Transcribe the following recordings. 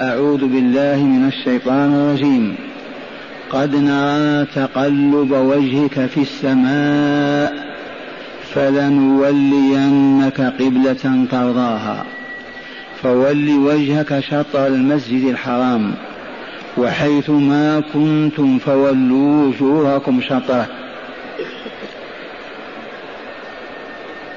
أعوذ بالله من الشيطان الرجيم. قد نرى تقلب وجهك في السماء فلنولينك قبلة ترضاها. فول وجهك شطر المسجد الحرام وحيث ما كنتم فولوا وجوهكم شطره.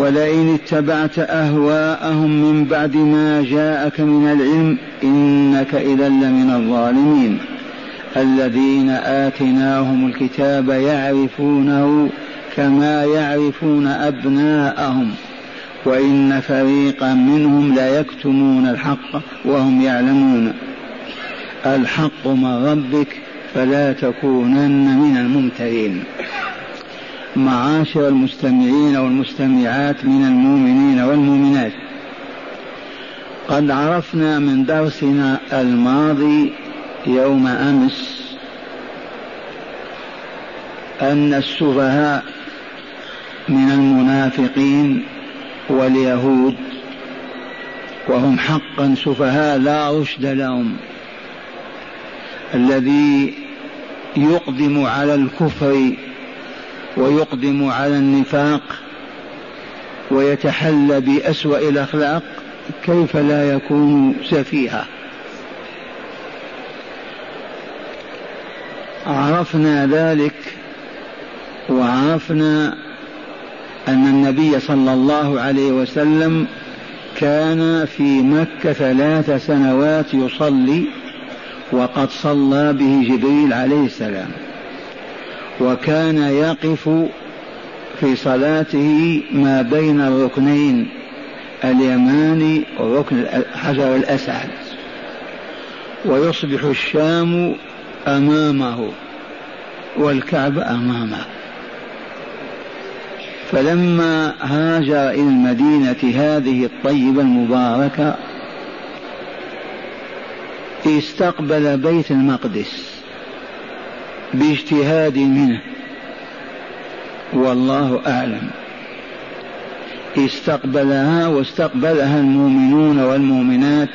ولئن اتبعت أهواءهم من بعد ما جاءك من العلم إنك إذا لمن الظالمين. الذين آتيناهم الكتاب يعرفونه كما يعرفون أبناءهم وإن فريقا منهم ليكتمون الحق وهم يعلمون. الحق من ربك فلا تكونن من الممترين. معاشر المستمعين والمستمعات من المؤمنين والمؤمنات. قد عرفنا من درسنا الماضي يوم أمس أن السفهاء من المنافقين واليهود وهم حقا سفهاء لا رشد لهم. الذي يقدم على الكفر ويقدم على النفاق ويتحلى بأسوأ الأخلاق كيف لا يكون سفيها. عرفنا ذلك وعرفنا أن النبي صلى الله عليه وسلم كان في مكة ثلاث سنوات يصلي وقد صلى به جبريل عليه السلام. وكان يقف في صلاته ما بين الركنين اليماني وركن حجر الأسعد. ويصبح الشام أمامه والكعبة أمامه. فلما هاجر إلى المدينة هذه الطيبة المباركة استقبل بيت المقدس. باجتهاد منه. والله أعلم. استقبلها واستقبلها المؤمنون والمؤمنات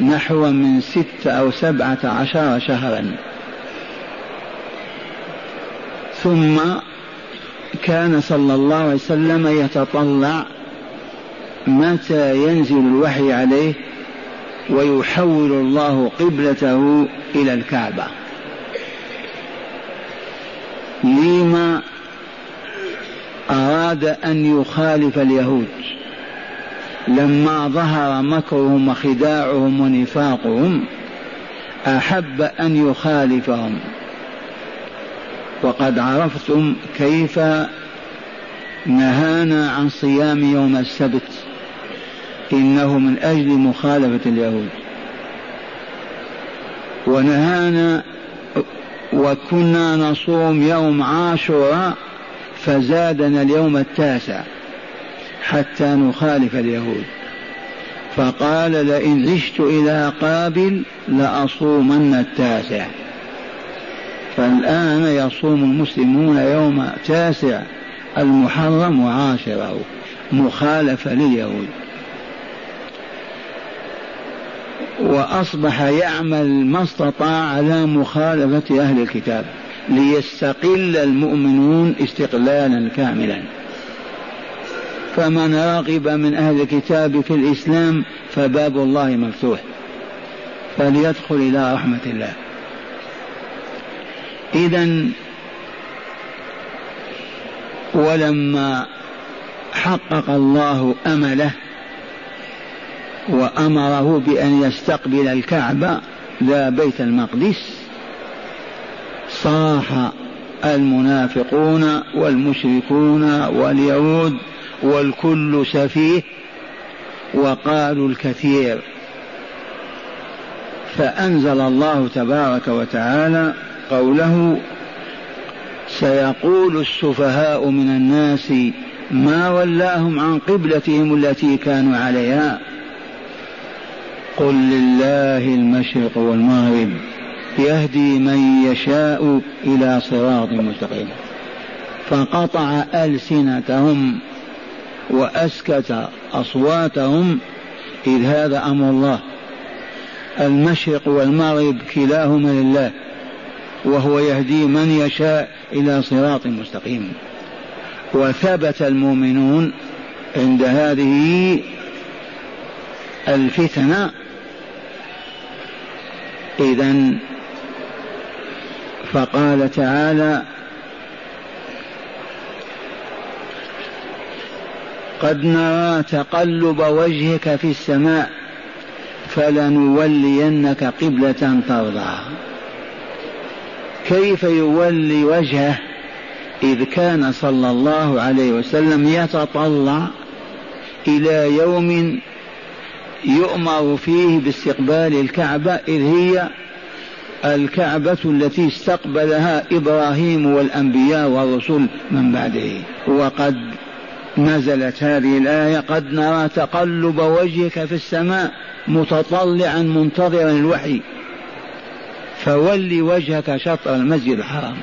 نحو من ست أو سبعة عشر شهرا. ثم كان صلى الله عليه وسلم يتطلع متى ينزل الوحي عليه ويحول الله قبلته إلى الكعبة. لما أراد أن يخالف اليهود. لما ظهر مكرهم وخداعهم ونفاقهم أحب أن يخالفهم. وقد عرفتم كيف نهانا عن صيام يوم السبت. إنه من أجل مخالفة اليهود. ونهانا وكنا نصوم يوم عاشوراء فزادنا اليوم التاسع حتى نخالف اليهود. فقال لئن عشت إلى قابل لأصومن التاسع. فالآن يصوم المسلمون يوم تاسع المحرم وعاشره مخالفة لليهود. وأصبح يعمل ما استطاع على مخالفة أهل الكتاب ليستقل المؤمنون استقلالا كاملا. فمن راغب من أهل الكتاب في الإسلام فباب الله مفتوح. فليدخل إلى رحمة الله. إذا ولما حقق الله أمله وأمره بأن يستقبل الكعبة لا بيت المقدس. صاح المنافقون والمشركون واليهود والكل سفيه وقالوا الكثير. فأنزل الله تبارك وتعالى قوله سيقول السفهاء من الناس ما ولاهم عن قبلتهم التي كانوا عليها. قل لله المشرق والمغرب يهدي من يشاء إلى صراط مستقيم. فقطع ألسنتهم وأسكت أصواتهم إذ هذا أمر الله. المشرق والمغرب كلاهما لله وهو يهدي من يشاء إلى صراط مستقيم. وثبت المؤمنون عند هذه الفتنة اذا فقال تعالى قد نرى تقلب وجهك في السماء فلنولينك قبلة ترضاها كيف يولي وجهه إذ كان صلى الله عليه وسلم يتطلع إلى يوم يؤمر فيه باستقبال الكعبة إذ هي الكعبة التي استقبلها إبراهيم والأنبياء والرسل من بعده. وقد نزلت هذه الآية قد نرى تقلب وجهك في السماء متطلعا منتظرا الوحي. فول وجهك شطر المسجد الحرام.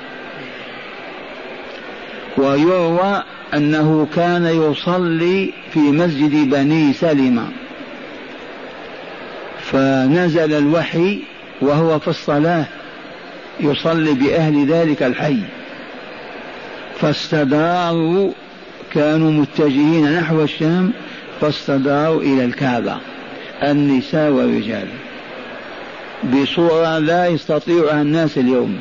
ويروى أنه كان يصلي في مسجد بني سلمة. فنزل الوحي وهو في الصلاة يصلي بأهل ذلك الحي. فاستداروا كانوا متجهين نحو الشام فاستداروا إلى الكعبة النساء والرجال. بصورة لا يستطيعها الناس اليوم.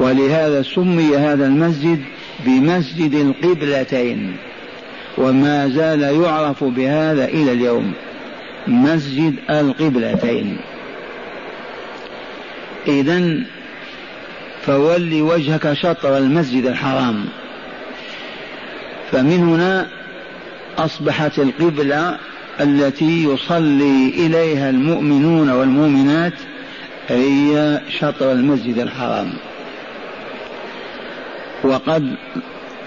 ولهذا سمي هذا المسجد بمسجد القبلتين وما زال يعرف بهذا إلى اليوم. مسجد القبلتين. إذا فول وجهك شطر المسجد الحرام. فمن هنا أصبحت القبلة التي يصلي إليها المؤمنون والمؤمنات هي شطر المسجد الحرام. وقد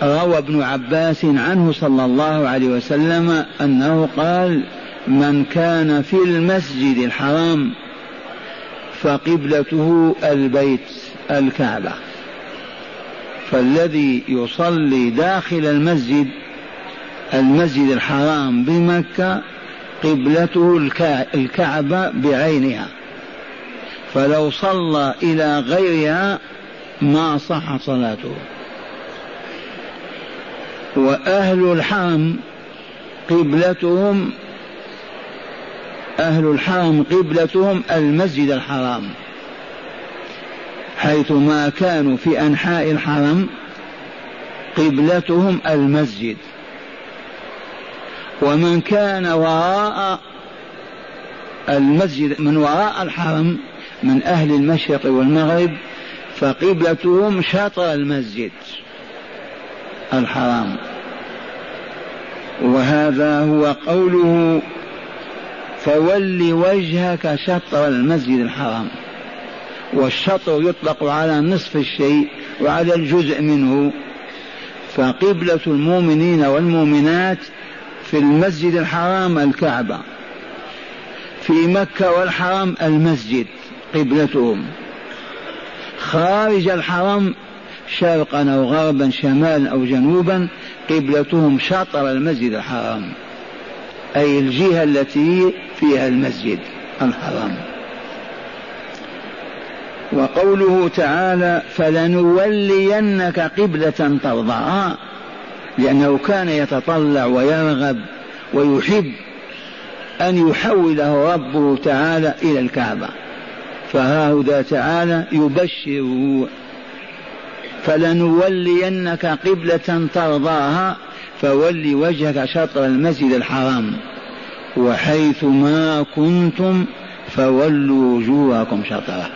روى ابن عباس عنه صلى الله عليه وسلم أنه قال من كان في المسجد الحرام فقبلته البيت الكعبة. فالذي يصلي داخل المسجد المسجد الحرام بمكة قبلته الكعبة بعينها. فلو صلى إلى غيرها ما صحت صلاته. وأهل الحرم قبلتهم أهل الحرم قبلتهم المسجد الحرام حيث ما كانوا في أنحاء الحرم قبلتهم المسجد. ومن كان وراء المسجد من وراء الحرم من أهل المشرق والمغرب فقبلتهم شطر المسجد الحرام. وهذا هو قوله فول وجهك شطر المسجد الحرام. والشطر يطلق على نصف الشيء وعلى الجزء منه. فقبلة المؤمنين والمؤمنات في المسجد الحرام الكعبة. في مكة والحرام المسجد قبلتهم. خارج الحرم شرقا أو غربا شمالا أو جنوبا قبلتهم شطر المسجد الحرام. أي الجهة التي فيها المسجد الحرام. وقوله تعالى فلنولينك قبلة ترضاها لأنه كان يتطلع ويرغب ويحب أن يحوله ربه تعالى إلى الكعبة. فها تعالى يبشره فلنولينك قبلة ترضاها فول وجهك شطر المسجد الحرام. وحيث ما كنتم فولوا وجوهكم شطرة.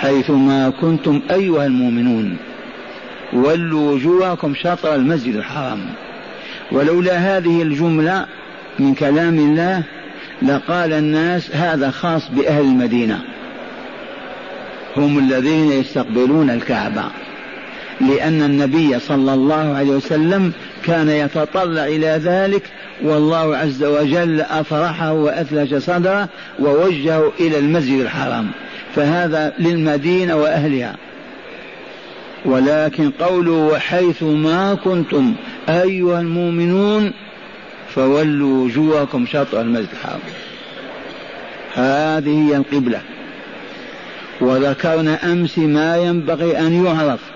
حيثما كنتم أيها المؤمنون ولوا وجوهكم شطر المسجد الحرام. ولولا هذه الجملة من كلام الله لقال الناس هذا خاص بأهل المدينة. هم الذين يستقبلون الكعبة. لأن النبي صلى الله عليه وسلم كان يتطلع إلى ذلك والله عز وجل أفرحه وأثلج صدره ووجهه إلى المسجد الحرام. فهذا للمدينة وأهلها. ولكن قوله وحيث ما كنتم أيها المؤمنون فولوا وجوهكم شطر المسجد الحرام. هذه هي القبلة. وذكرنا أمس ما ينبغي أن يعرف.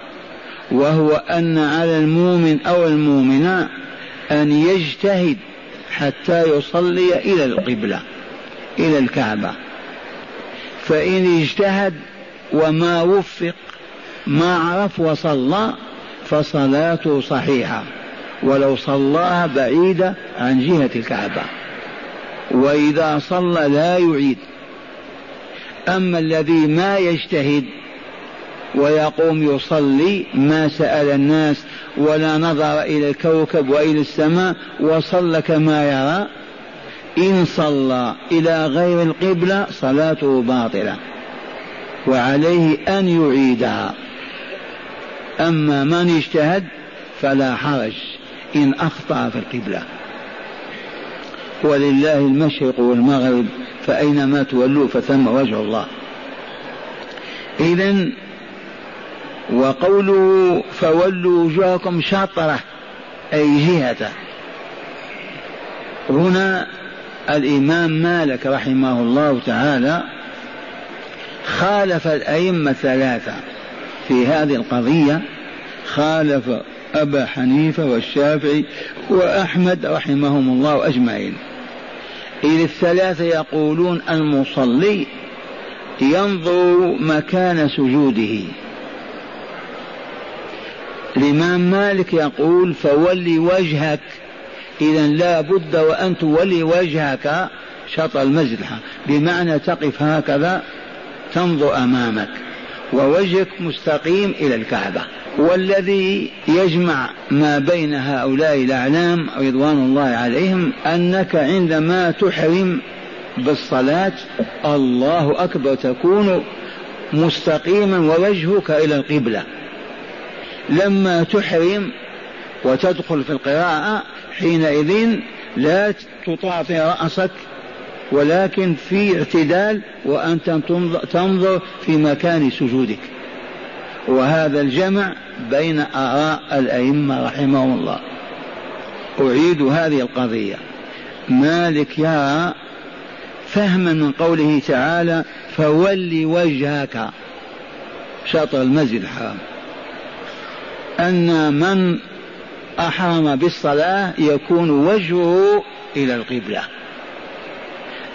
وهو أن على المؤمن أو المؤمنة أن يجتهد حتى يصلي إلى القبلة إلى الكعبة. فإن اجتهد وما وفق ما عرف وصلى فصلاته صحيحة. ولو صلاها بعيدة عن جهة الكعبة. وإذا صلى لا يعيد. أما الذي ما يجتهد ويقوم يصلي ما سأل الناس ولا نظر إلى الكوكب وإلى السماء وصلى كما يرى. إن صلى إلى غير القبلة صلاته باطلة وعليه أن يعيدها. أما من اجتهد فلا حرج إن أخطأ في القبلة. ولله المشرق والمغرب فأينما تولوا فثم وجه الله. إذا وقوله فولوا وجوهكم شطرة أي جهته هنا الإمام مالك رحمه الله تعالى خالف الأئمة الثلاثة في هذه القضية. خالف أبا حنيفة والشافعي وأحمد رحمهم الله أجمعين. إذ الثلاثة يقولون المصلي ينظر مكان سجوده. الإمام مالك يقول فولي وجهك. إذا لا بد وأن تولي وجهك شطر المسجد. بمعنى تقف هكذا تنظر أمامك. ووجهك مستقيم إلى الكعبة. والذي يجمع ما بين هؤلاء الأعلام رضوان الله عليهم أنك عندما تحرم بالصلاة الله أكبر تكون مستقيما ووجهك إلى القبلة. لما تحرم وتدخل في القراءة حينئذ لا تطاطي رأسك ولكن في اعتدال وأنت تنظر في مكان سجودك. وهذا الجمع بين آراء الأئمة رحمهم الله. أعيد هذه القضية. مالك يرى فهما من قوله تعالى فول وجهك شطر المسجد الحرام أن من أحرم بالصلاة يكون وجهه إلى القبلة.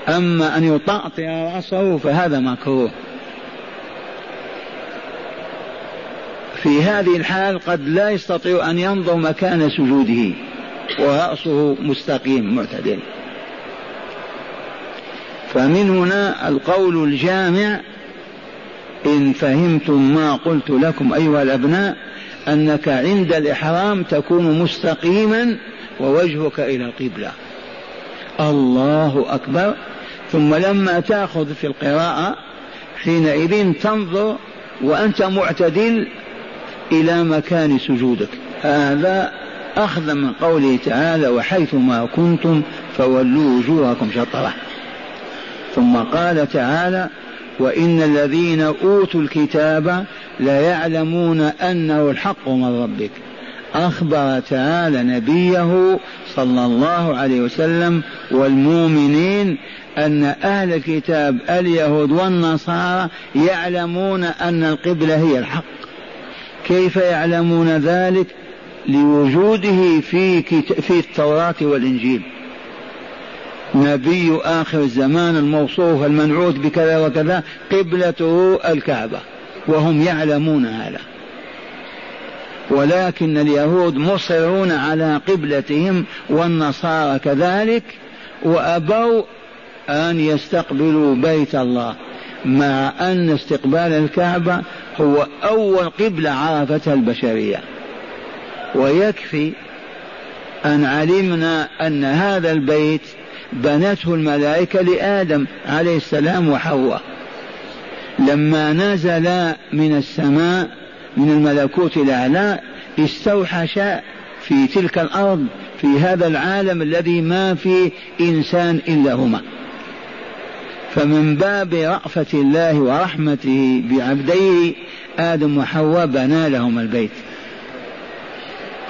أما أن يطأطئ رأسه فهذا مكروه. في هذه الحال قد لا يستطيع أن ينظر مكان سجوده ورأسه مستقيم معتدل. فمن هنا القول الجامع إن فهمتم ما قلت لكم أيها الأبناء أنك عند الإحرام تكون مستقيما ووجهك إلى القبلة. الله أكبر. ثم لما تأخذ في القراءة حينئذ تنظر وأنت معتدل إلى مكان سجودك. هذا أخذ من قوله تعالى وحيث ما كنتم فولوا وجوهكم شطرة ثم قال تعالى وإن الذين أوتوا الكتاب ليعلمون أنه الحق من ربك. أخبر تعالى نبيه صلى الله عليه وسلم والمؤمنين أن أهل الكتاب اليهود والنصارى يعلمون أن القبلة هي الحق. كيف يعلمون ذلك؟ لوجوده في في التوراة والإنجيل. نبي آخر الزمان الموصوف المنعوت بكذا وكذا قبلته الكعبة وهم يعلمون هذا. ولكن اليهود مصرون على قبلتهم والنصارى كذلك وأبوا أن يستقبلوا بيت الله مع أن استقبال الكعبة هو أول قبلة عرفتها البشرية. ويكفي أن علمنا أن هذا البيت بنته الملائكة لآدم عليه السلام وحواء. لما نزل من السماء من الملكوت الأعلى استوحش في تلك الأرض في هذا العالم الذي ما فيه إنسان إلا هما فمن باب رأفة الله ورحمته بعبديه آدم وحواء بنى لهم البيت.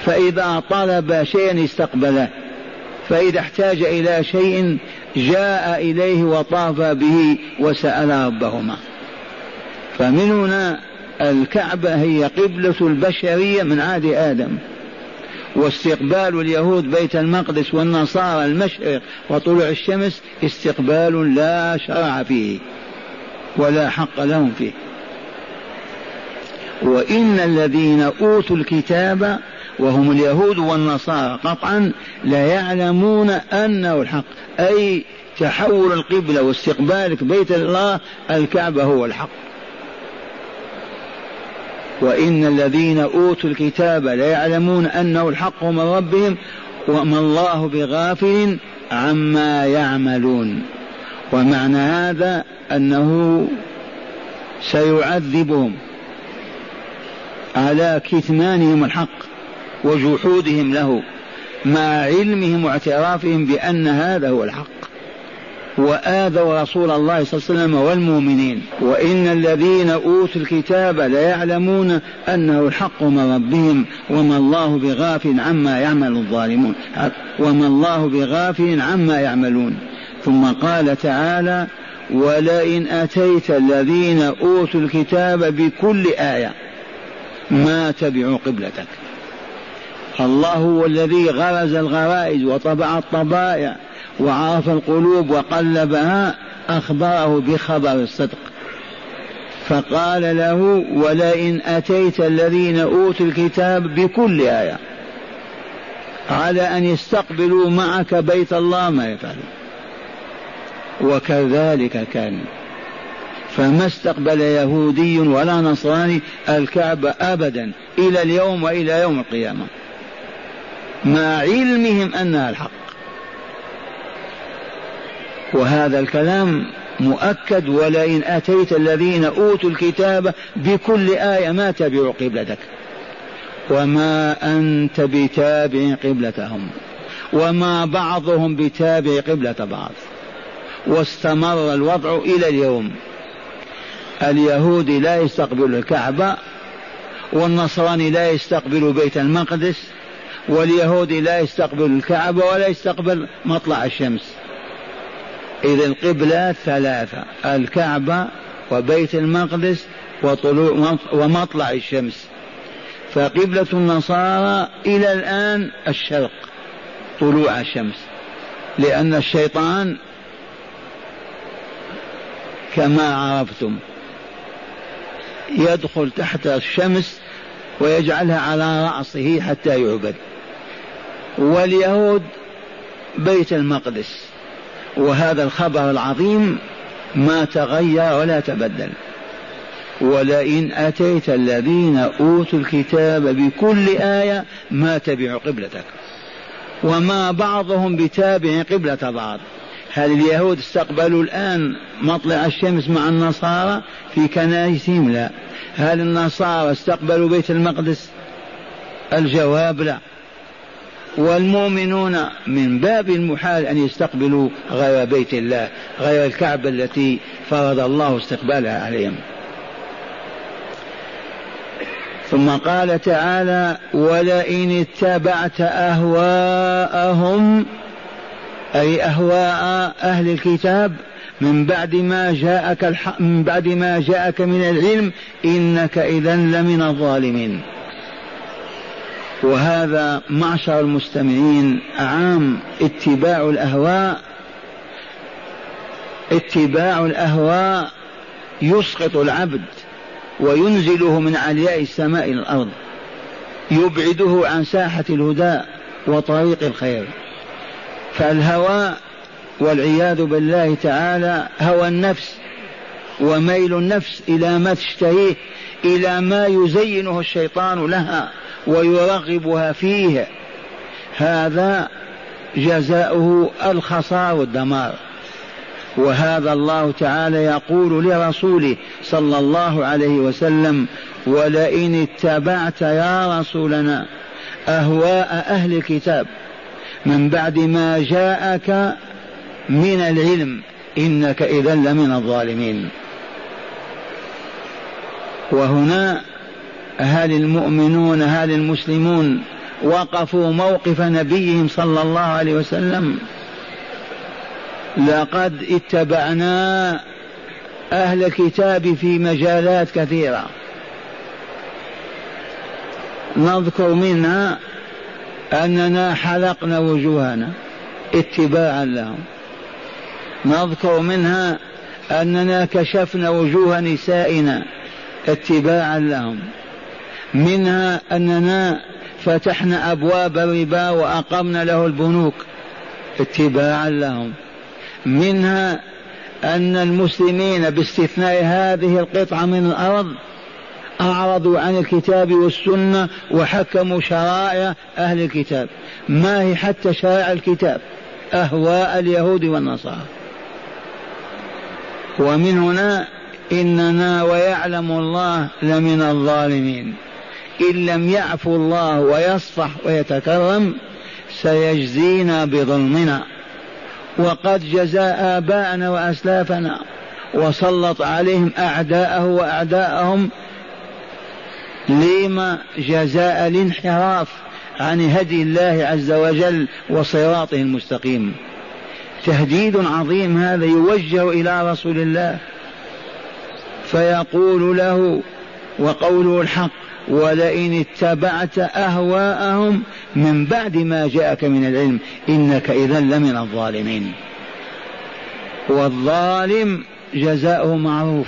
فإذا طلب شيئا استقبله. فإذا احتاج إلى شيء جاء إليه وطاف به وسأل ربهما. فمن هنا الكعبة هي قبلة البشرية من عهد آدم. واستقبال اليهود بيت المقدس والنصارى المشرق وطلوع الشمس استقبال لا شرع فيه ولا حق لهم فيه. وإن الذين أوتوا الكتاب وهم اليهود والنصارى قطعا لا يعلمون أنه الحق أي تحول القبلة واستقبالك بيت الله الكعبة هو الحق. وإن الذين أوتوا الكتاب ليعلمون أنه الحق من ربهم وما الله بغافل عما يعملون. ومعنى هذا أنه سيعذبهم على كتمانهم الحق. وجحودهم له مع علمهم واعترافهم بأن هذا هو الحق. وآذوا رسول الله صلى الله عليه وسلم والمؤمنين. وإن الذين أوتوا الكتاب ليعلمون أنه الحق من ربهم وما الله بغافل عما يعمل الظالمون. وما الله بغافل عما يعملون. ثم قال تعالى ولئن أتيت الذين أوتوا الكتاب بكل آية ما تبعوا قبلتك. الله هو الذي غرز الغرائز وطبع الطبائع وعرف القلوب وقلبها أخبره بخبر الصدق. فقال له ولئن أتيت الذين أوتوا الكتاب بكل آية على أن يستقبلوا معك بيت الله ما يفعلون. وكذلك كان. فما استقبل يهودي ولا نصراني الكعبة أبدا إلى اليوم وإلى يوم القيامة. مع علمهم أنها الحق. وهذا الكلام مؤكد ولئن أتيت الذين أوتوا الكتاب بكل آية ما تبعوا قبلتك. وما أنت بتابع قبلتهم. وما بعضهم بتابع قبلة بعض. واستمر الوضع إلى اليوم. اليهود لا يستقبل الكعبة. والنصراني لا يستقبل بيت المقدس. واليهودي لا يستقبل الكعبة ولا يستقبل مطلع الشمس. إذا القبلات ثلاثة الكعبة وبيت المقدس وطلوع ومطلع الشمس. فقبلة النصارى إلى الآن الشرق طلوع الشمس. لأن الشيطان كما عرفتم يدخل تحت الشمس ويجعلها على رأسه حتى يعبد. واليهود بيت المقدس. وهذا الخبر العظيم ما تغير ولا تبدل. ولئن أتيت الذين أوتوا الكتاب بكل آية ما تبعوا قبلتك. وما بعضهم بتابع قبلة بعض. هل اليهود استقبلوا الآن مطلع الشمس مع النصارى في كنائسهم؟ لا. هل النصارى استقبلوا بيت المقدس؟ الجواب لا. والمؤمنون من باب المحال أن يستقبلوا غير بيت الله غير الكعبة التي فرض الله استقبالها عليهم. ثم قال تعالى ولئن اتبعت أهواءهم أي أهواء أهل الكتاب من بعد ما جاءك الحق من بعد ما جاءك من العلم إنك إذا لمن الظالمين. وهذا معشر المستمعين عام اتباع الأهواء. اتباع الأهواء يسقط العبد وينزله من علياء السماء إلى الأرض يبعده عن ساحة الهدى وطريق الخير. فالهوى والعياذ بالله تعالى هوى النفس وميل النفس إلى ما تشتهيه إلى ما يزينه الشيطان لها ويرغبها فيه. هذا جزاؤه الخسار والدمار. وهذا الله تعالى يقول لرسوله صلى الله عليه وسلم ولئن اتبعت يا رسولنا أهواء أهل الكتاب من بعد ما جاءك من العلم إنك اذا لمن الظالمين. وهنا هل المؤمنون هل المسلمون وقفوا موقف نبيهم صلى الله عليه وسلم؟ لقد اتبعنا أهل الكتاب في مجالات كثيرة. نذكر منها أننا حلقنا وجوهنا اتباعا لهم. نذكر منها أننا كشفنا وجوه نسائنا. اتباعا لهم. منها أننا فتحنا أبواب الربا وأقمنا له البنوك اتباعا لهم. منها أن المسلمين باستثناء هذه القطعة من الأرض أعرضوا عن الكتاب والسنة وحكموا شرائع أهل الكتاب. ما هي حتى شرائع الكتاب؟ أهواء اليهود والنصارى. ومن هنا إننا ويعلم الله لمن الظالمين. إن لم يعفو الله ويصفح ويتكرم سيجزينا بظلمنا. وقد جزى آباءنا وأسلافنا وسلط عليهم أعداءه وأعداءهم لما جزاء الانحراف عن هدي الله عز وجل وصراطه المستقيم. تهديد عظيم هذا يوجه إلى رسول الله فيقول له وقوله الحق ولئن اتبعت أهواءهم من بعد ما جاءك من العلم إنك اذا لمن الظالمين. والظالم جزاؤه معروف.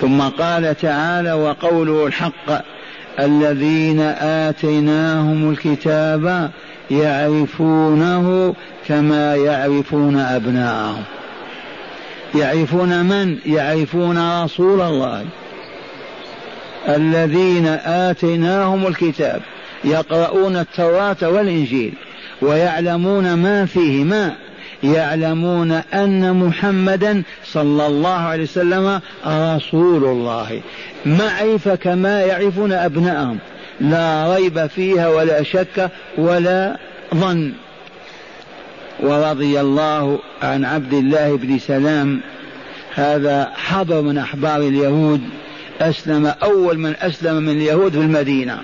ثم قال تعالى وقوله الحق الذين آتيناهم الكتاب يعرفونه كما يعرفون أبناءهم. يعرفون من؟ يعرفون رسول الله. الذين آتيناهم الكتاب يقرؤون التوراة والإنجيل ويعلمون ما فيهما. يعلمون أن محمدا صلى الله عليه وسلم رسول الله. معرفة كما يعرفون أبنائهم لا ريب فيها ولا شك ولا ظن. ورضي الله عن عبد الله بن سلام. هذا حبر من أحبار اليهود أسلم أول من أسلم من اليهود في المدينة.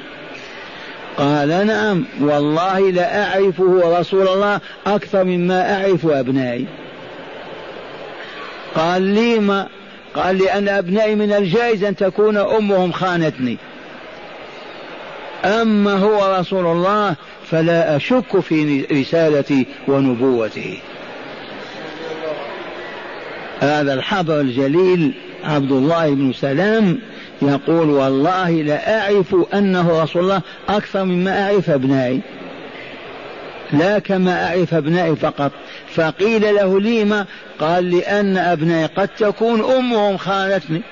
قال نعم والله لأعرفه رسول الله أكثر مما أعرف أبنائي. قال لي ما قال لأن أبنائي من الجائز أن تكون أمهم خانتني. أما هو رسول الله فلا أشك في رسالتي ونبوته. هذا الحبر الجليل عبد الله بن سلام يقول والله لأعرف أنه رسول الله أكثر مما أعرف أبنائي. لا كما أعرف أبنائي فقط. فقيل له لما قال لأن أبنائي قد تكون أمهم خانتني.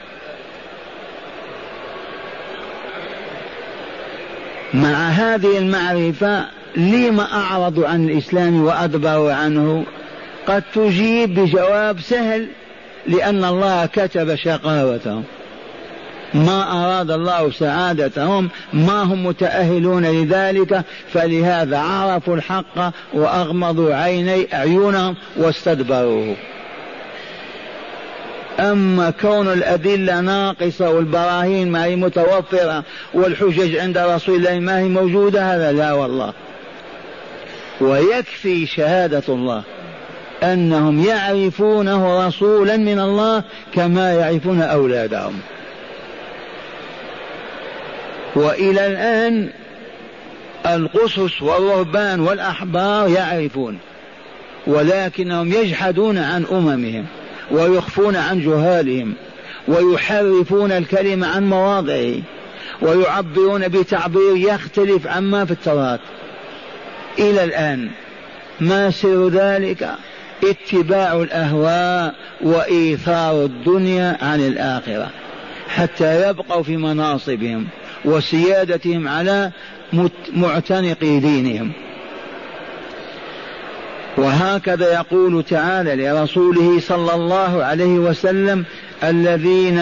مع هذه المعرفة لما أعرضوا عن الإسلام وأدبروا عنه؟ قد تجيب بجواب سهل لأن الله كتب شقاوتهم. ما أراد الله سعادتهم ما هم متأهلون لذلك فلهذا عرفوا الحق وأغمضوا عيني أعينهم واستدبروه. أما كون الأدلة ناقصة والبراهين ما هي متوفرة والحجج عند رسول الله ما هي موجودة هذا لا والله. ويكفي شهادة الله أنهم يعرفونه رسولا من الله كما يعرفون أولادهم. وإلى الآن القصص والرهبان والأحبار يعرفون ولكنهم يجحدون عن أممهم. ويخفون عن جهالهم ويحرفون الكلمة عن مواضعه ويعبرون بتعبير يختلف عما في التوراة إلى الآن ما سر ذلك؟ اتباع الأهواء وإيثار الدنيا عن الآخرة حتى يبقوا في مناصبهم وسيادتهم على معتنقي دينهم. وهكذا يقول تعالى لرسوله صلى الله عليه وسلم الذين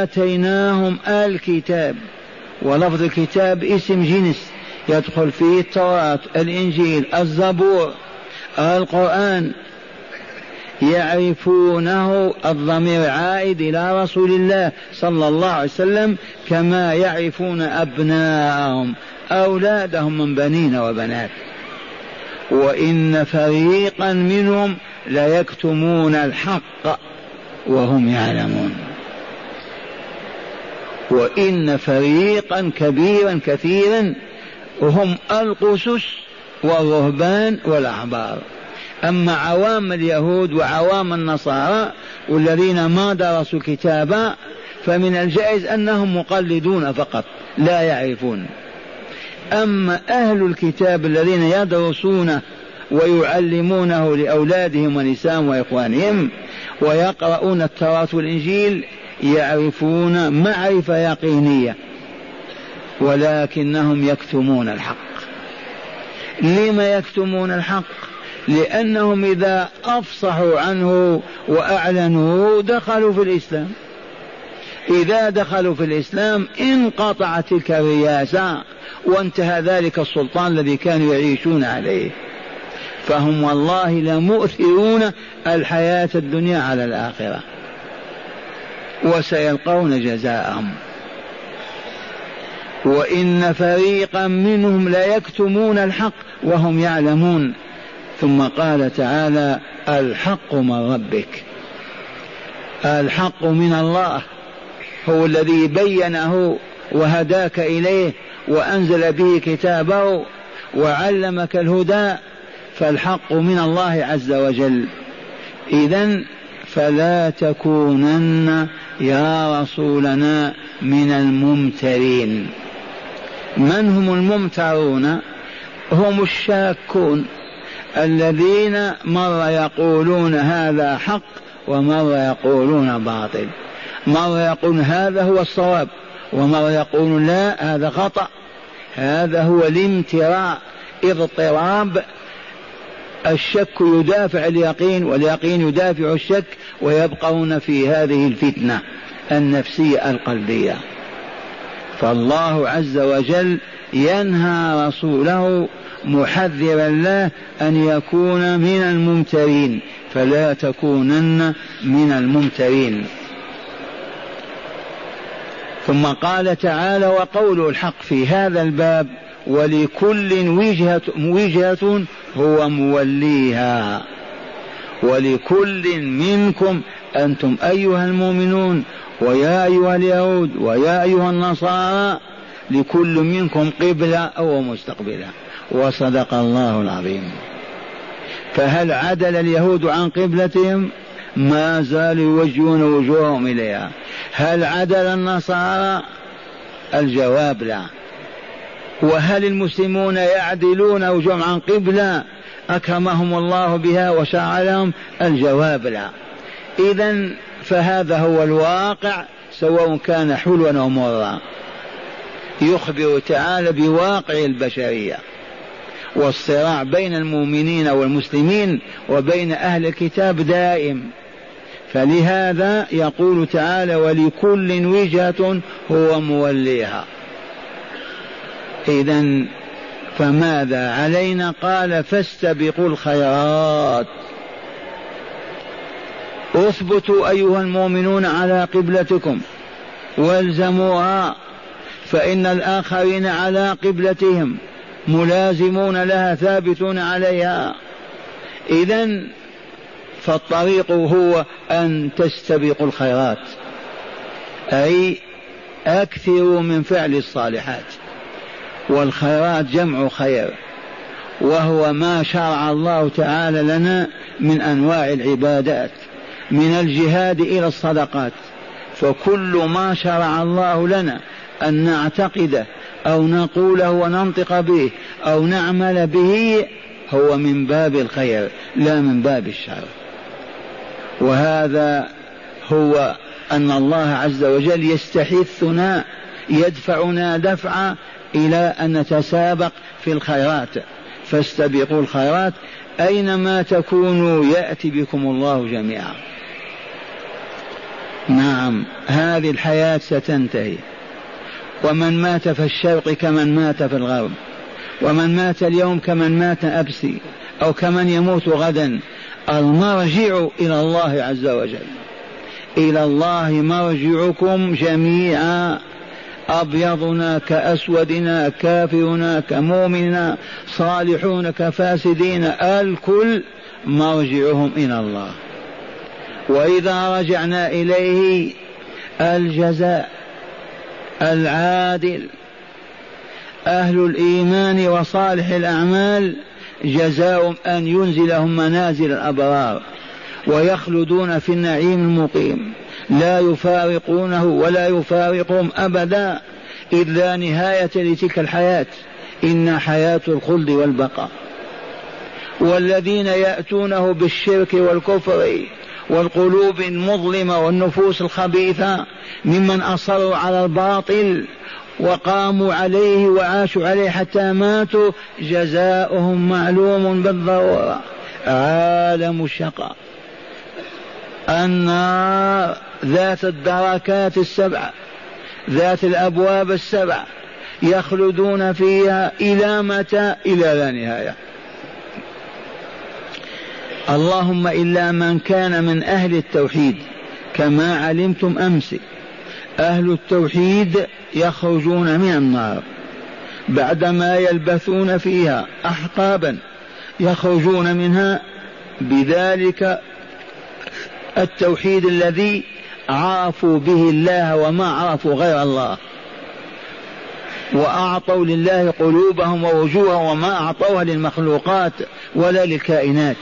آتيناهم الكتاب ولفظ الكتاب اسم جنس يدخل فيه التوراة الإنجيل الزبور القرآن يعرفونه الضمير عائد إلى رسول الله صلى الله عليه وسلم كما يعرفون أبناءهم أولادهم من بنين وبنات. وإن فريقا منهم ليكتمون الحق وهم يعلمون. وإن فريقا كبيرا كثيرا هم القسس والرهبان والأحبار. أما عوام اليهود وعوام النصارى والذين ما درسوا الكتاب فمن الجائز أنهم مقلدون فقط لا يعرفون. أما أهل الكتاب الذين يدرسونه ويعلمونه لأولادهم ونسائهم وإخوانهم ويقرؤون التوراة والإنجيل يعرفون معرفة يقينية ولكنهم يكتمون الحق. لما يكتمون الحق؟ لأنهم إذا أفصحوا عنه وأعلنوا دخلوا في الإسلام. إذا دخلوا في الإسلام انقطعت تلك الرياسة. وانتهى ذلك السلطان الذي كانوا يعيشون عليه. فهم والله لمؤثرون الحياة الدنيا على الآخرة. وسيلقون جزاءهم. وإن فريقا منهم ليكتمون الحق وهم يعلمون. ثم قال تعالى الحق من ربك. الحق من الله. هو الذي بينه وهداك إليه وأنزل به كتابه وعلمك الهدى فالحق من الله عز وجل. إذا فلا تكونن يا رسولنا من الممترين. من هم الممترون؟ هم الشاكون الذين مرة يقولون هذا حق ومرة يقولون باطل. مرة يقولون هذا هو الصواب. ومرة يقولون لا هذا خطأ. هذا هو الامتراء اضطراب. الشك يدافع اليقين واليقين يدافع الشك ويبقون في هذه الفتنة النفسية القلبية. فالله عز وجل ينهى رسوله محذرا له أن يكون من الممترين فلا تكونن من الممترين. ثم قال تعالى وقول الحق في هذا الباب ولكل وجهة, وجهة هو موليها. ولكل منكم أنتم أيها المؤمنون ويا أيها اليهود ويا أيها النصارى لكل منكم قبلة أو مستقبلة. وصدق الله العظيم. فهل عدل اليهود عن قبلتهم؟ ما زالوا يوجهون وجوههم إليها. هل عدل النصارى؟ الجواب لا. وهل المسلمون يعدلون وجوههم عن قبلة؟ أكرمهم الله بها وشرع لهم الجواب لا. إذا فهذا هو الواقع سواء كان حلوا أو مرا يخبر تعالى بواقع البشرية والصراع بين المؤمنين والمسلمين وبين أهل الكتاب دائم. فلهذا يقول تعالى ولكل وجهة هو موليها. إذا فماذا علينا؟ قال فاستبقوا الخيرات. اثبتوا أيها المؤمنون على قبلتكم والزموها فإن الآخرين على قبلتهم ملازمون لها ثابتون عليها. إذا فالطريق هو أن تستبقوا الخيرات أي اكثروا من فعل الصالحات والخيرات جمع خير وهو ما شرع الله تعالى لنا من أنواع العبادات من الجهاد إلى الصدقات فكل ما شرع الله لنا أن نعتقده أو نقوله وننطق به أو نعمل به هو من باب الخير لا من باب الشر. وهذا هو أن الله عز وجل يستحثنا يدفعنا دفعا إلى أن نتسابق في الخيرات. فاستبقوا الخيرات أينما تكونوا يأتي بكم الله جميعا. نعم هذه الحياة ستنتهي. ومن مات في الشرق كمن مات في الغرب. ومن مات اليوم كمن مات أبس أو كمن يموت غدا. المرجع إلى الله عز وجل. إلى الله مرجعكم جميعا. أبيضنا كأسودنا كافرنا كمؤمننا صالحون كفاسدين الكل مرجعهم إلى الله. وإذا رجعنا إليه الجزاء العادل أهل الإيمان وصالح الأعمال جزاؤهم أن ينزلهم منازل الأبرار ويخلدون في النعيم المقيم. لا يفارقونه ولا يفارقهم أبدا إذ لا نهاية لتلك الحياة. إن حياة الخلد والبقاء. والذين يأتونه بالشرك والكفر والقلوب المظلمة والنفوس الخبيثة ممن أصروا على الباطل وقاموا عليه وعاشوا عليه حتى ماتوا جزاؤهم معلوم بالضرورة. عالم الشقاء. النار ذات الدركات السبعة ذات الأبواب السبعة يخلدون فيها إلى متى؟ إلى لا نهاية. اللهم إلا من كان من أهل التوحيد كما علمتم أمس. أهل التوحيد يخرجون من النار. بعدما يلبثون فيها أحقابا يخرجون منها بذلك التوحيد الذي عرفوا به الله وما عرفوا غير الله. وأعطوا لله قلوبهم ووجوههم وما أعطوها للمخلوقات ولا للكائنات.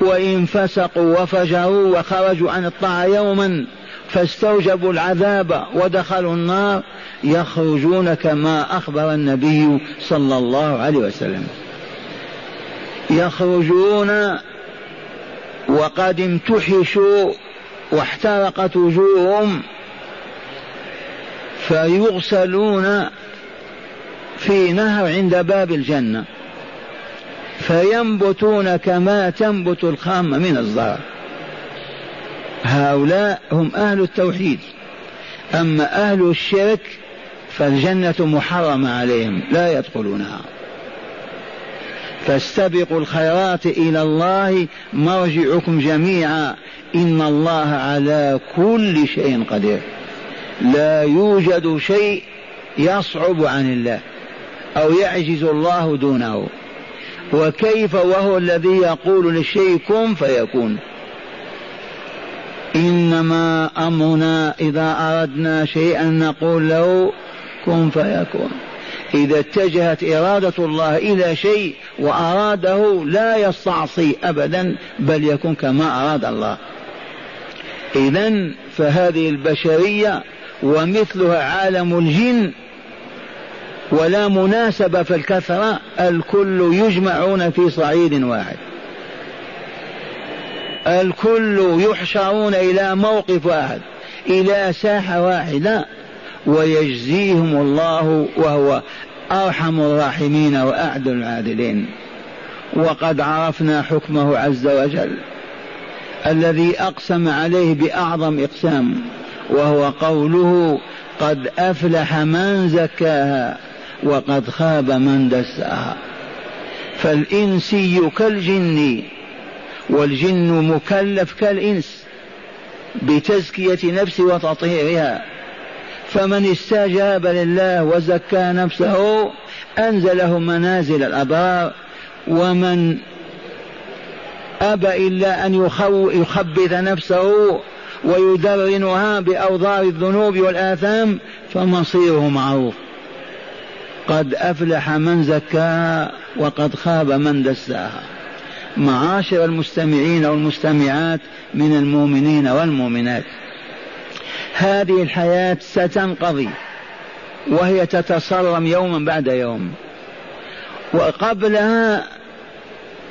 وإن فسقوا وفجروا وخرجوا عن الطاعة يوما فاستوجبوا العذاب ودخلوا النار يخرجون كما أخبر النبي صلى الله عليه وسلم. يخرجون وقد امتحشوا واحترقت وجوههم فيغسلون في نهر عند باب الجنة فينبتون كما تنبت الخام من الزرع. هؤلاء هم أهل التوحيد. أما أهل الشرك فالجنة محرمة عليهم لا يدخلونها. فاستبقوا الخيرات إلى الله مرجعكم جميعا. إن الله على كل شيء قدير. لا يوجد شيء يصعب عن الله أو يعجز الله دونه. وكيف وهو الذي يقول للشيء كن فيكون؟ إنما أمرنا إذا أردنا شيئا نقول له كن فيكون. إذا اتجهت إرادة الله إلى شيء وأراده لا يستعصي ابدا بل يكون كما أراد الله. اذا فهذه البشرية ومثلها عالم الجن ولا مناسبة في الكثرة الكل يجمعون في صعيد واحد. الكل يحشرون إلى موقف واحد إلى ساحة واحدة ويجزيهم الله وهو أرحم الراحمين وأعدل العادلين. وقد عرفنا حكمه عز وجل الذي أقسم عليه بأعظم إقسام وهو قوله قد أفلح من زكاها وقد خاب من دساها فالإنسي كالجن والجن مكلف كالإنس بتزكية نفسه وتطهيرها. فمن استجاب لله وزكى نفسه أنزله منازل الأبرار. ومن أبى إلا أن يخبث نفسه ويدرنها بأوضار الذنوب والآثام فمصيره معروف. قد أفلح من زكاها وقد خاب من دساها. معاشر المستمعين والمستمعات من المؤمنين والمؤمنات. هذه الحياة ستنقضي وهي تتصرم يوما بعد يوم. وقبلها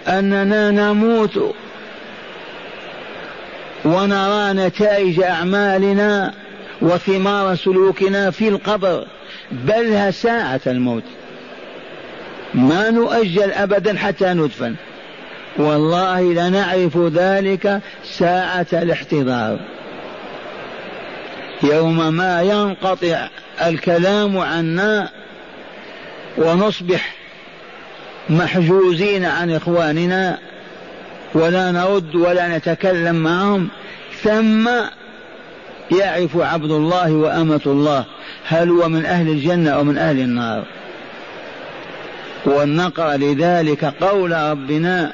أننا نموت ونرى نتائج أعمالنا وثمار سلوكنا في القبر بل ساعة الموت. ما نؤجل أبدا حتى ندفن. والله لنعرف ذلك ساعة الاحتضار. يوم ما ينقطع الكلام عنا ونصبح محجوزين عن إخواننا ولا نرد ولا نتكلم معهم ثم يعرف عبد الله وأمة الله هل هو من أهل الجنة أو من أهل النار. ونقرأ لذلك قول ربنا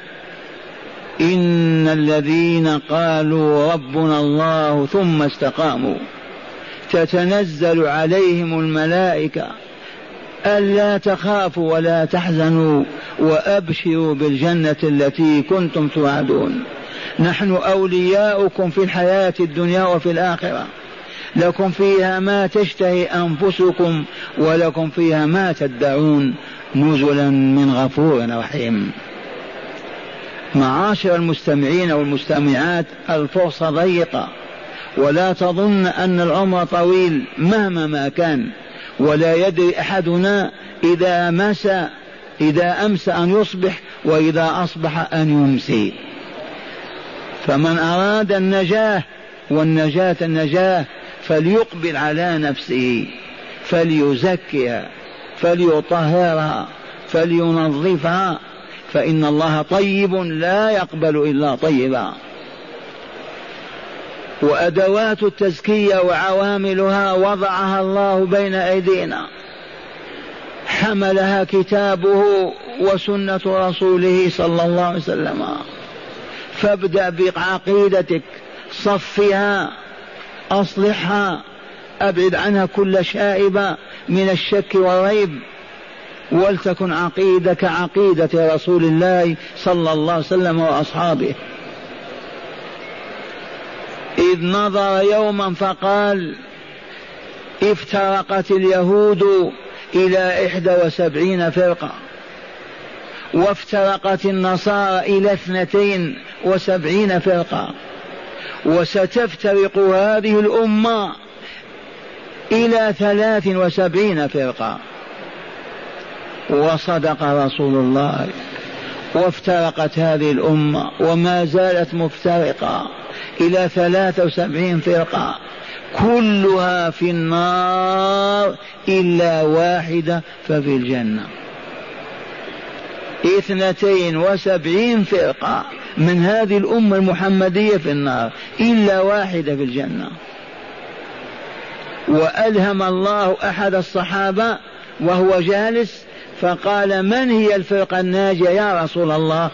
إن الذين قالوا ربنا الله ثم استقاموا تتنزل عليهم الملائكة ألا تخافوا ولا تحزنوا وأبشروا بالجنة التي كنتم توعدون نحن أولياؤكم في الحياة الدنيا وفي الآخرة لكم فيها ما تشتهي أنفسكم ولكم فيها ما تدعون نزلا من غفور رحيم معاشر المستمعين والمستمعات الفرصة ضيقة ولا تظن أن العمر طويل مهما ما كان ولا يدري أحدنا إذا مسى إذا أمسى أن يصبح وإذا أصبح أن يمسي. فمن أراد النجاة والنجاة النجاة فليقبل على نفسه فليزكها فليطهرها فلينظفها فإن الله طيب لا يقبل إلا طيبا. وأدوات التزكية وعواملها وضعها الله بين أيدينا. حملها كتابه وسنة رسوله صلى الله عليه وسلم. فابدأ بعقيدتك صفها أصلحها أبعد عنها كل شائبة من الشك والريب. ولتكن عقيدك عقيدة رسول الله صلى الله عليه وسلم وأصحابه. إذ نظر يوما فقال افترقت اليهود إلى إحدى وسبعين فرقة وافترقت النصارى إلى اثنتين وسبعين فرقة وستفترق هذه الأمة إلى ثلاث وسبعين فرقة. وصدق رسول الله وافترقت هذه الأمة وما زالت مفترقة إلى ثلاثة وسبعين فرقة. كلها في النار إلا واحدة ففي الجنة. اثنتين وسبعين فرقة من هذه الأمة المحمدية في النار إلا واحدة في الجنة. وألهم الله أحد الصحابة وهو جالس فقال من هي الفرقة الناجية؟ يا رسول الله.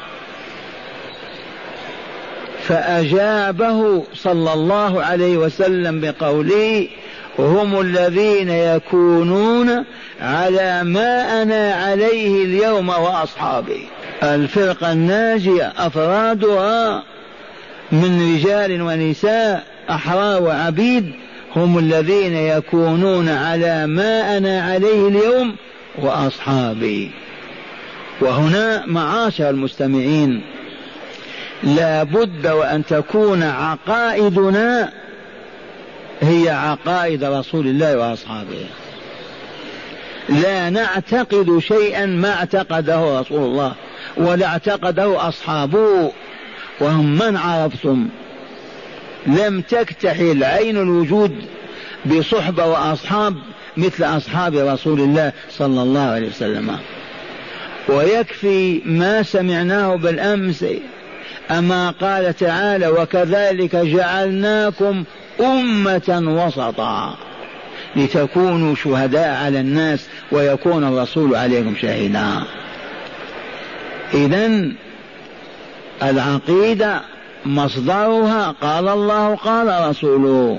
فأجابه صلى الله عليه وسلم بقوله هم الذين يكونون على ما أنا عليه اليوم وأصحابي. الفرقة الناجية أفرادها من رجال ونساء أحرار وعبيد هم الذين يكونون على ما أنا عليه اليوم وأصحابي. وهنا معاشر المستمعين. لا بد وأن تكون عقائدنا هي عقائد رسول الله وأصحابه. لا نعتقد شيئا ما اعتقده رسول الله ولا اعتقده أصحابه. وهم من عرفتم؟ لم تكتحل عين الوجود بصحبة وأصحاب مثل أصحاب رسول الله صلى الله عليه وسلم. ويكفي ما سمعناه بالأمس أما قال تعالى وكذلك جعلناكم أمة وسطا لتكونوا شهداء على الناس ويكون الرسول عليكم شهيدا. إذا العقيدة مصدرها قال الله قال رسوله.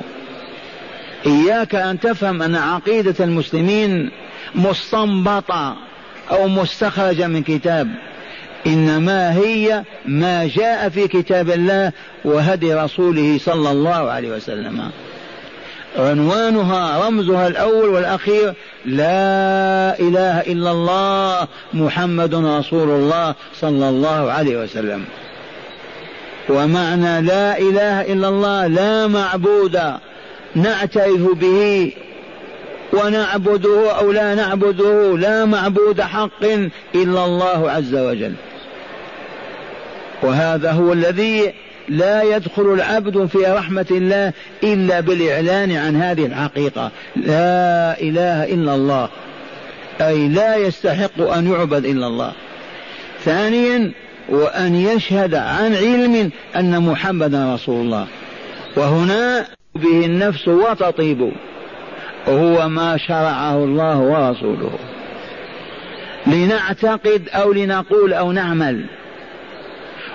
إياك أن تفهم أن عقيدة المسلمين مستنبطة أو مستخرجة من كتاب. إنما هي ما جاء في كتاب الله وهدي رسوله صلى الله عليه وسلم. عنوانها رمزها الأول والأخير لا إله إلا الله محمد رسول الله صلى الله عليه وسلم. ومعنى لا إله إلا الله لا معبود. نعترف به ونعبده أو لا نعبده لا معبود حق إلا الله عز وجل. وهذا هو الذي لا يدخل العبد في رحمة الله إلا بالإعلان عن هذه الحقيقة. لا إله إلا الله. أي لا يستحق أن يعبد إلا الله. ثانيا وأن يشهد عن علم أن محمدا رسول الله. وهنا به النفس وتطيب. هو ما شرعه الله ورسوله. لنعتقد أو لنقول أو نعمل.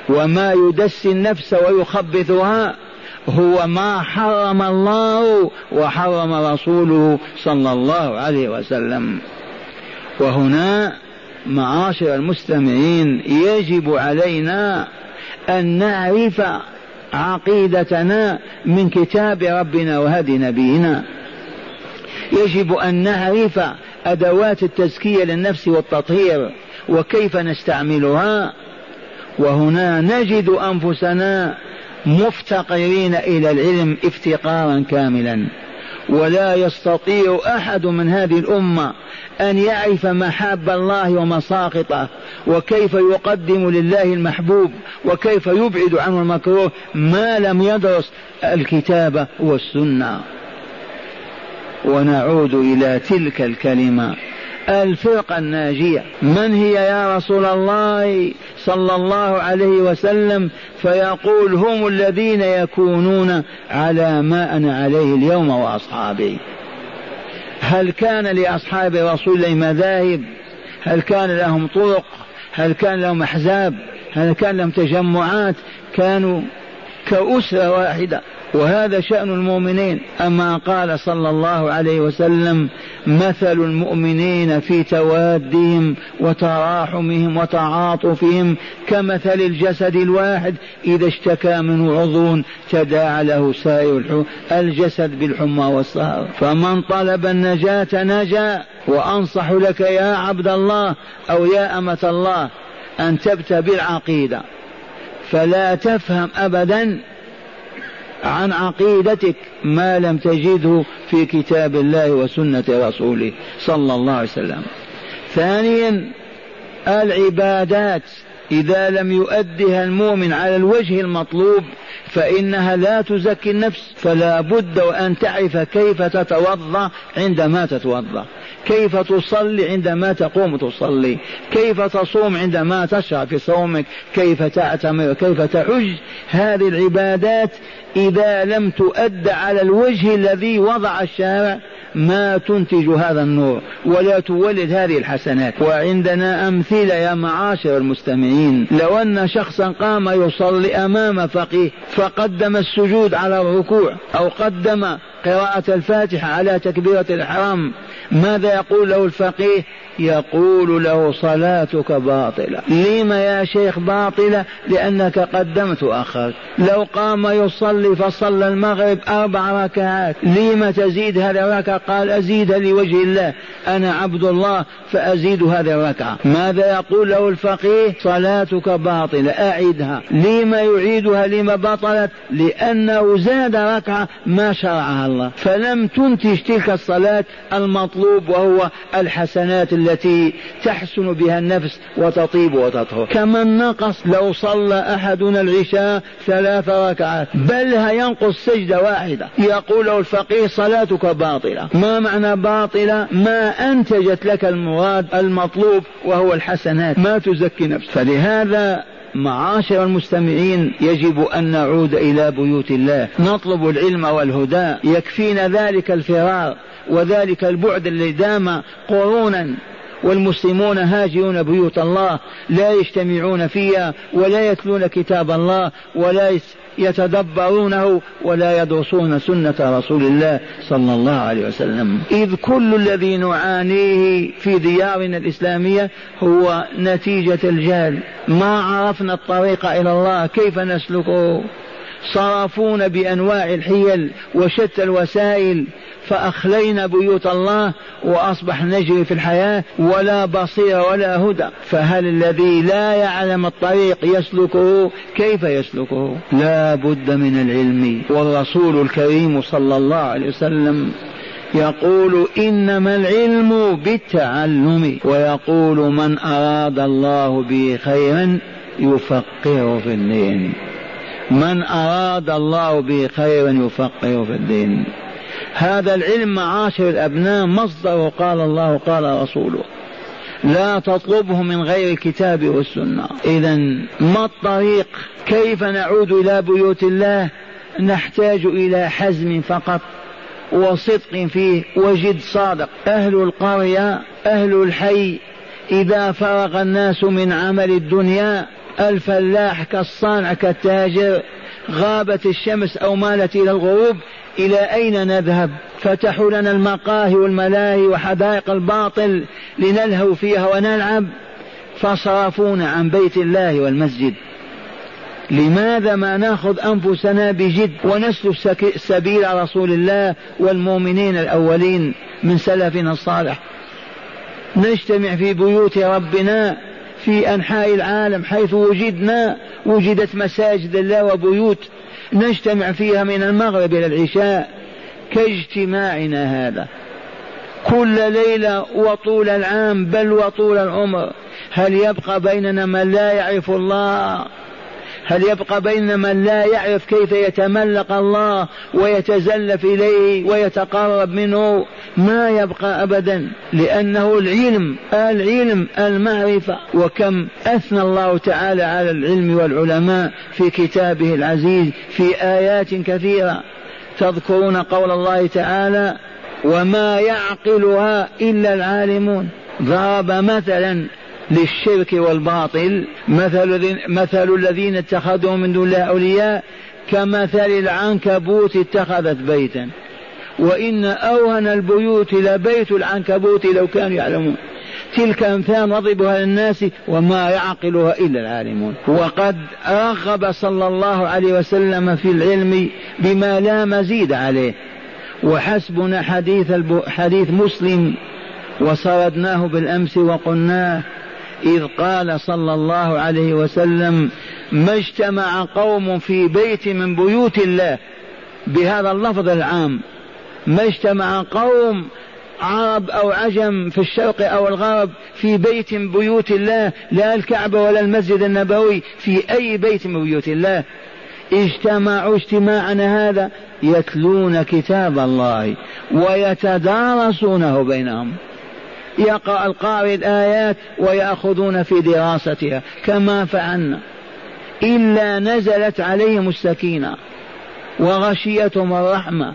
وما يدسي النفس ويخبثها هو ما حرم الله وحرم رسوله صلى الله عليه وسلم. وهنا معاشر المستمعين يجب علينا أن نعرف عقيدتنا من كتاب ربنا وهدي نبينا. يجب أن نعرف أدوات التزكية للنفس والتطهير وكيف نستعملها. وهنا نجد أنفسنا مفتقرين إلى العلم افتقارا كاملا. ولا يستطيع أحد من هذه الأمة أن يعرف محاب الله ومساقطه وكيف يقدم لله المحبوب وكيف يبعد عنه المكروه ما لم يدرس الكتاب والسنة. ونعود إلى تلك الكلمة. الفرقة الناجية. من هي يا رسول الله صلى الله عليه وسلم؟ فيقول هم الذين يكونون على ما أنا عليه اليوم وأصحابي. هل كان لأصحاب رسول الله مذاهب؟ هل كان لهم طرق؟ هل كان لهم أحزاب؟ هل كان لهم تجمعات؟ كانوا كأسرة واحدة. وهذا شأن المؤمنين. أما قال صلى الله عليه وسلم مثل المؤمنين في توادهم وتراحمهم وتعاطفهم كمثل الجسد الواحد. إذا اشتكى منه عضو تداعى له سائر الجسد بالحمى والسهر. فمن طلب النجاة نجا. وأنصح لك يا عبد الله أو يا أمة الله أن تبتى بالعقيدة فلا تفهم أبدا عن عقيدتك ما لم تجده في كتاب الله وسنة رسوله صلى الله عليه وسلم. ثانيا العبادات. إذا لم يؤدها المؤمن على الوجه المطلوب فإنها لا تزكي النفس فلا بد وأن تعرف كيف تتوضأ عندما تتوضأ. كيف تصلي عندما تقوم تصلي. كيف تصوم عندما تشرع في صومك. كيف تعتمر كيف تحج هذه العبادات إذا لم تؤد على الوجه الذي وضع الشارع ما تنتج هذا النور ولا تولد هذه الحسنات. وعندنا أمثلة يا معاشر المستمعين. لو أن شخصا قام يصلي أمام فقيه فقدم السجود على الركوع أو قدم قراءة الفاتحة على تكبيرة الحرام ماذا يقول له الفقيه؟ يقول له صلاتك باطلة. لما يا شيخ باطلة؟ لأنك قدمت وأخرت لو قام يصلي فصلى المغرب أربع ركعات. لما تزيد هذه الركعة؟ قال أزيدها لوجه الله. أنا عبد الله فأزيد هذه الركعة. ماذا يقول له الفقيه؟ صلاتك باطلة. أعدها. لما يعيدها لما بطلت. لأنه زاد ركعة ما شرعها الله. فلم تنتج تلك الصلاة المطلوب وهو الحسنات التي تحسن بها النفس وتطيب وتطهر. كمن نقص لو صلى أحدنا العشاء ثلاث ركعات بل ينقص سجدة واحدة. يقول له الفقيه صلاتك باطلة. ما معنى باطلة؟ ما أنتجت لك المراد المطلوب وهو الحسنات. ما تزكي نفسك. فلهذا معاشر المستمعين يجب أن نعود إلى بيوت الله. نطلب العلم والهدى. يكفينا ذلك الفرار وذلك البعد الذي دام قرونا والمسلمون هاجرون بيوت الله لا يجتمعون فيها ولا يتلون كتاب الله ولا يتدبرونه ولا يدرسون سنة رسول الله صلى الله عليه وسلم. إذ كل الذي نعانيه في ديارنا الإسلامية هو نتيجة الجهل. ما عرفنا الطريق إلى الله كيف نسلكه؟ صرفونا بأنواع الحيل وشتى الوسائل فأخلينا بيوت الله وأصبح نجري في الحياة ولا بصير ولا هدى. فهل الذي لا يعلم الطريق يسلكه؟ كيف يسلكه؟ لا بد من العلم. والرسول الكريم صلى الله عليه وسلم يقول إنما العلم بالتعلم ويقول من أراد الله به خيرا يفقهه في الدين. من أراد الله به خيرا يفقهه في الدين. هذا العلم معاشر الأبناء مصدر قال الله قال رسوله. لا تطلبه من غير الكتاب والسنة. إذا ما الطريق؟ كيف نعود إلى بيوت الله؟ نحتاج إلى حزم فقط وصدق فيه. وجد صادق. أهل القرية أهل الحي إذا فرغ الناس من عمل الدنيا الفلاح كالصانع كالتاجر غابت الشمس أو مالت إلى الغروب إلى أين نذهب؟ فتحوا لنا المقاهي والملاهي وحدائق الباطل لنلهو فيها ونلعب. فصرفونا عن بيت الله والمسجد. لماذا ما نأخذ أنفسنا بجد ونسلك سبيل رسول الله والمؤمنين الأولين من سلفنا الصالح؟ نجتمع في بيوت ربنا في أنحاء العالم حيث وجدنا وجدت مساجد الله وبيوت نجتمع فيها من المغرب إلى العشاء كاجتماعنا هذا. كل ليلة وطول العام بل وطول العمر هل يبقى بيننا من لا يعرف الله؟ هل يبقى بين من لا يعرف كيف يتملق الله ويتزلف إليه ويتقرب منه؟ ما يبقى أبدا لأنه العلم العلم المعرفة. وكم أثنى الله تعالى على العلم والعلماء في كتابه العزيز في آيات كثيرة. تذكرون قول الله تعالى وما يعقلها إلا العالمون ضرب مثلا للشرك والباطل مثل مثل الذين اتخذوا من دون الله أولياء كمثل العنكبوت اتخذت بيتا. وإن أوهن البيوت لبيت العنكبوت لو كانوا يعلمون. تلك أمثال نضربها للناس وما يعقلها إلا العالمون. وقد رغب صلى الله عليه وسلم في العلم بما لا مزيد عليه. وحسبنا حديث حديث مسلم وصردناه بالأمس وقلناه إذ قال صلى الله عليه وسلم ما اجتمع قوم في بيت من بيوت الله. بهذا اللفظ العام. ما اجتمع قوم عرب أو عجم في الشرق أو الغرب في بيت من بيوت الله لا الكعبة ولا المسجد النبوي في أي بيت من بيوت الله. اجتمعوا اجتماعنا هذا يتلون كتاب الله ويتدارسونه بينهم. يقرأ القارئ الآيات ويأخذون في دراستها كما فعلنا. إلا نزلت عليهم السكينة وغشيتهم الرحمة.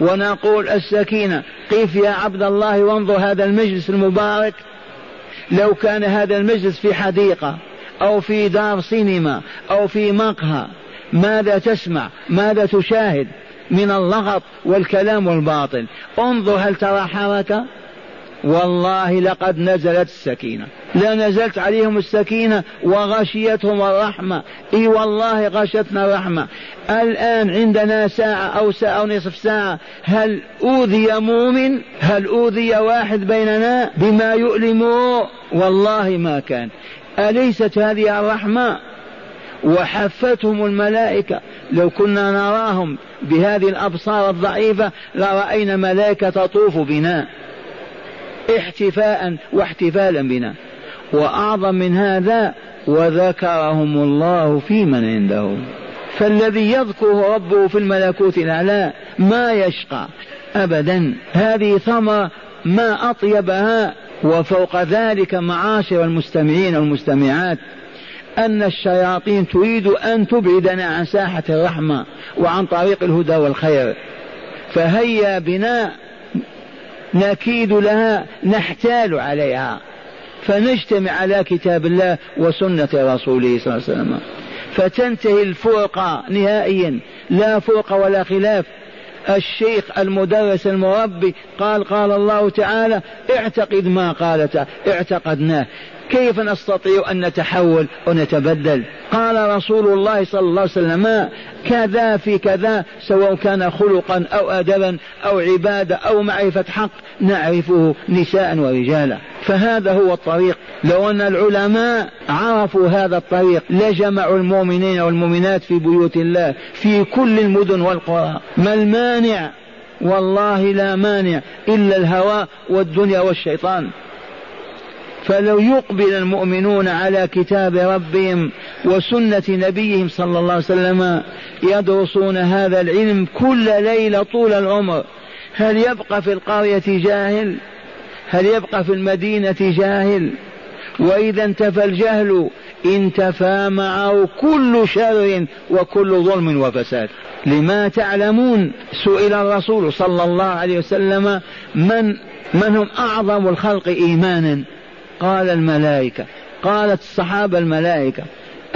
ونقول السكينة قف يا عبد الله وانظر هذا المجلس المبارك. لو كان هذا المجلس في حديقة أو في دار سينما أو في مقهى ماذا تسمع؟ ماذا تشاهد؟ من اللغط والكلام والباطل. انظر هل ترى حركة؟ والله لقد نزلت السكينة. لنزلت عليهم السكينة وغشيتهم الرحمة. إي والله غشتنا الرحمة. الآن عندنا ساعة أو ساعة أو نصف ساعة. هل أوذي مؤمن؟ هل أوذي واحد بيننا بما يؤلمه والله ما كان. أليست هذه الرحمة؟ وحفتهم الملائكة. لو كنا نراهم بهذه الأبصار الضعيفة لرأينا ملائكة تطوف بنا. احتفاء واحتفالا بنا. وأعظم من هذا وذكرهم الله في من عنده. فالذي يذكر ربه في الملكوت الأعلى ما يشقى ابدا. هذه ثمرة ما أطيبها وفوق ذلك معاشر المستمعين والمستمعات أن الشياطين تريد أن تبعدنا عن ساحة الرحمة وعن طريق الهدى والخير. فهيا بنا نكيد لها نحتال عليها. فنجتمع على كتاب الله وسنة رسوله صلى الله عليه وسلم. فتنتهي الفرقة نهائيا. لا فرق ولا خلاف. الشيخ المدرس المربي قال قال الله تعالى اعتقد ما قالته اعتقدناه. كيف نستطيع أن نتحول ونتبدل؟ قال رسول الله صلى الله عليه وسلم كذا في كذا سواء كان خلقا أو أدبا أو عبادة أو معرفة حق نعرفه نساء ورجالا. فهذا هو الطريق. لو أن العلماء عرفوا هذا الطريق لجمعوا المؤمنين والمؤمنات في بيوت الله في كل المدن والقرى. ما المانع؟ والله لا مانع إلا الهوى والدنيا والشيطان. فلو يقبل المؤمنون على كتاب ربهم وسنة نبيهم صلى الله عليه وسلم يدرسون هذا العلم كل ليلة طول العمر. هل يبقى في القرية جاهل؟ هل يبقى في المدينة جاهل؟ وإذا انتفى الجهل انتفى معه كل شر وكل ظلم وفساد. لما تعلمون سئل الرسول صلى الله عليه وسلم من من هم أعظم الخلق إيمانا؟ قال الملائكة قالت الصحابة الملائكة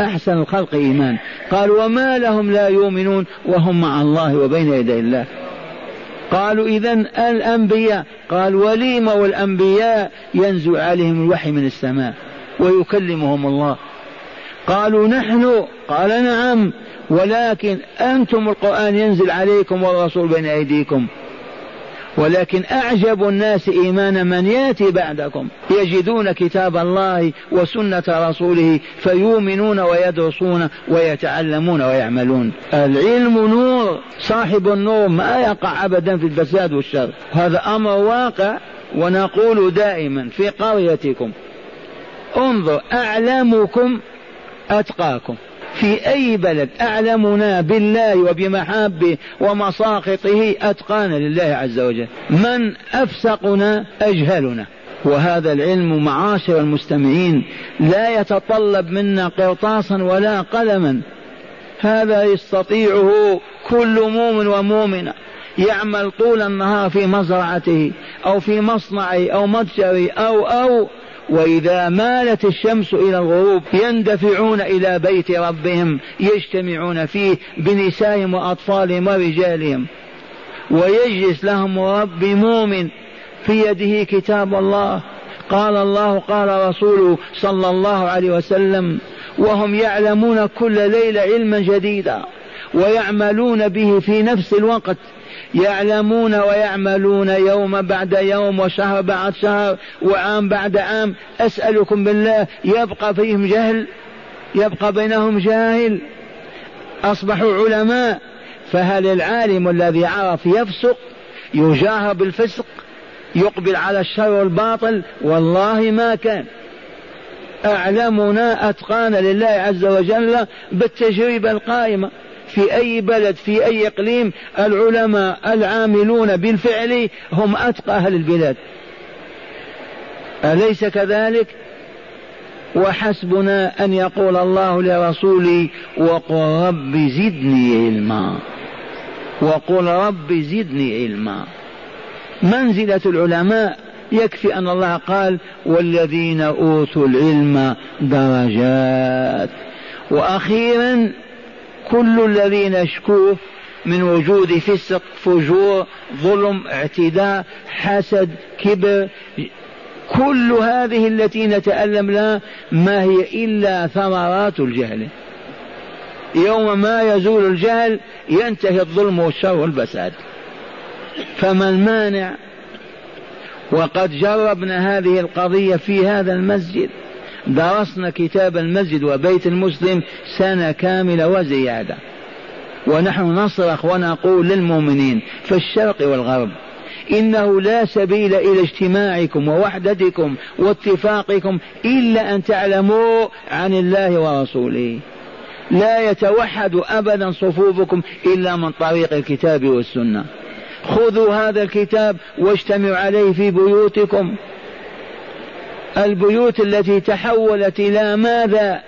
أحسن الخلق إيمان. قال وما لهم لا يؤمنون وهم مع الله وبين يدي الله. قالوا إذا الأنبياء قال وليم والأنبياء ينزل عليهم الوحي من السماء ويكلمهم الله. قالوا نحن قال نعم ولكن أنتم القرآن ينزل عليكم والرسول بين أيديكم. ولكن أعجب الناس إيمانا من يأتي بعدكم. يجدون كتاب الله وسنة رسوله فيؤمنون ويدرسون ويتعلمون ويعملون. العلم نور. صاحب النور ما يقع أبدا في الفساد والشر. هذا أمر واقع ونقول دائما في قريتكم. انظر أعلمكم أتقاكم. في أي بلد. أعلمنا بالله وبمحابه ومساقطه أتقانا لله عز وجل. من أفسقنا أجهلنا. وهذا العلم معاشر المستمعين لا يتطلب منا قرطاسا ولا قلما. هذا يستطيعه كل مؤمن ومؤمنة. يعمل طول النهار في مزرعته أو في مصنعه أو متجره أو أو وإذا مالت الشمس إلى الغروب يندفعون إلى بيت ربهم يجتمعون فيه بنسائهم وأطفالهم ورجالهم. ويجلس لهم رب مؤمن في يده كتاب الله. قال الله قال رسوله صلى الله عليه وسلم وهم يعلمون كل ليلة علما جديدا ويعملون به في نفس الوقت يعلمون ويعملون يوم بعد يوم وشهر بعد شهر وعام بعد عام. أسألكم بالله يبقى فيهم جهل؟ يبقى بينهم جاهل؟ أصبحوا علماء فهل العالم الذي عرف يفسق يجاهر بالفسق يقبل على الشر والباطل؟ والله ما كان. أعلمنا أتقانا لله عز وجل بالتجربة القائمة. في أي بلد في أي إقليم العلماء العاملون بالفعل هم أتقى أهل البلاد. أليس كذلك؟ وحسبنا أن يقول الله لرسوله وقل رب زدني علما. وقل رب زدني علما. منزلة العلماء يكفي أن الله قال والذين أوتوا العلم درجات. وأخيرا كل الذين اشكوه من وجود فسق فجور ظلم اعتداء حسد كبر كل هذه التي نتألم لها ما هي إلا ثمرات الجهل. يوم ما يزول الجهل ينتهي الظلم والشر والفساد. فما المانع؟ وقد جربنا هذه القضية في هذا المسجد. درسنا كتاب المسجد وبيت المسلم سنة كاملة وزيادة. ونحن نصرخ ونقول للمؤمنين في الشرق والغرب إنه لا سبيل إلى اجتماعكم ووحدتكم واتفاقكم إلا أن تعلموا عن الله ورسوله. لا يتوحد أبدا صفوفكم إلا من طريق الكتاب والسنة. خذوا هذا الكتاب واجتمعوا عليه في بيوتكم. البيوت التي تحولت إلى ماذا؟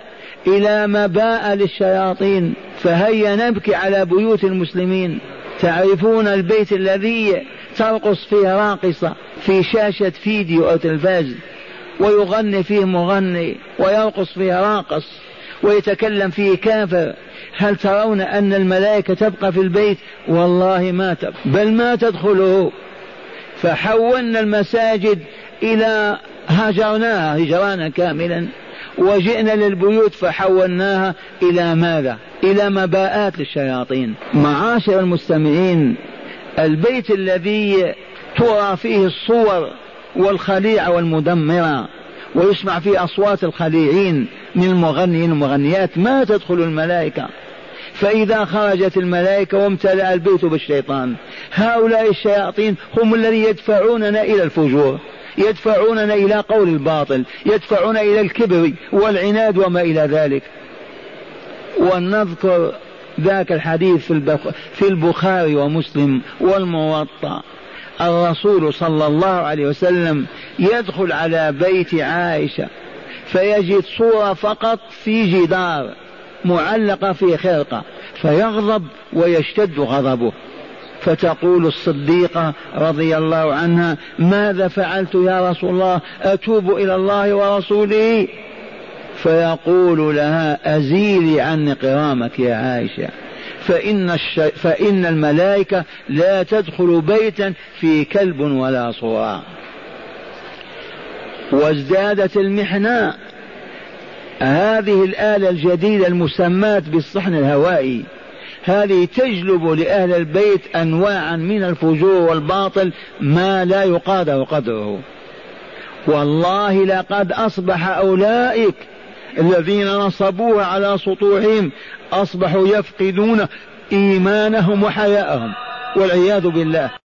إلى مباء للشياطين. فهيا نبكي على بيوت المسلمين. تعرفون البيت الذي ترقص فيه راقصة في شاشة فيديو أو تلفاز ويغني فيه مغني ويرقص فيه راقص ويتكلم فيه كافر. هل ترون أن الملائكة تبقى في البيت؟ والله ما تبقى بل ما تدخله. فحولنا المساجد إلى هجرناها هجرانا كاملا وجئنا للبيوت فحولناها إلى ماذا؟ إلى مباءات للشياطين. معاشر المستمعين البيت الذي ترى فيه الصور والخليعة والمدمرة ويسمع فيه أصوات الخليعين من المغنيين والمغنيات ما تدخل الملائكة؟ فإذا خرجت الملائكة وامتلأ البيت بالشيطان هؤلاء الشياطين هم الذين يدفعوننا إلى الفجور. يدفعوننا إلى قول الباطل يدفعون إلى الكبر والعناد وما إلى ذلك. ونذكر ذاك الحديث في البخاري ومسلم والموطأ. الرسول صلى الله عليه وسلم يدخل على بيت عائشة فيجد صورة فقط في جدار معلقة في خرقة فيغضب ويشتد غضبه. فتقول الصديقة رضي الله عنها ماذا فعلت يا رسول الله؟ أتوب إلى الله ورسوله؟ فيقول لها أزيلي عني قرامك يا عائشة فإن, الش... فإن الملائكة لا تدخل بيتا في كلب ولا صورة وازدادت المحنة. هذه الآلة الجديدة المسماة بالصحن الهوائي. هذه تجلب لأهل البيت أنواعا من الفجور والباطل ما لا يقادر قدره. والله لقد أصبح أولئك الذين نصبوها على سطوحهم أصبحوا يفقدون إيمانهم وحياءهم والعياذ بالله.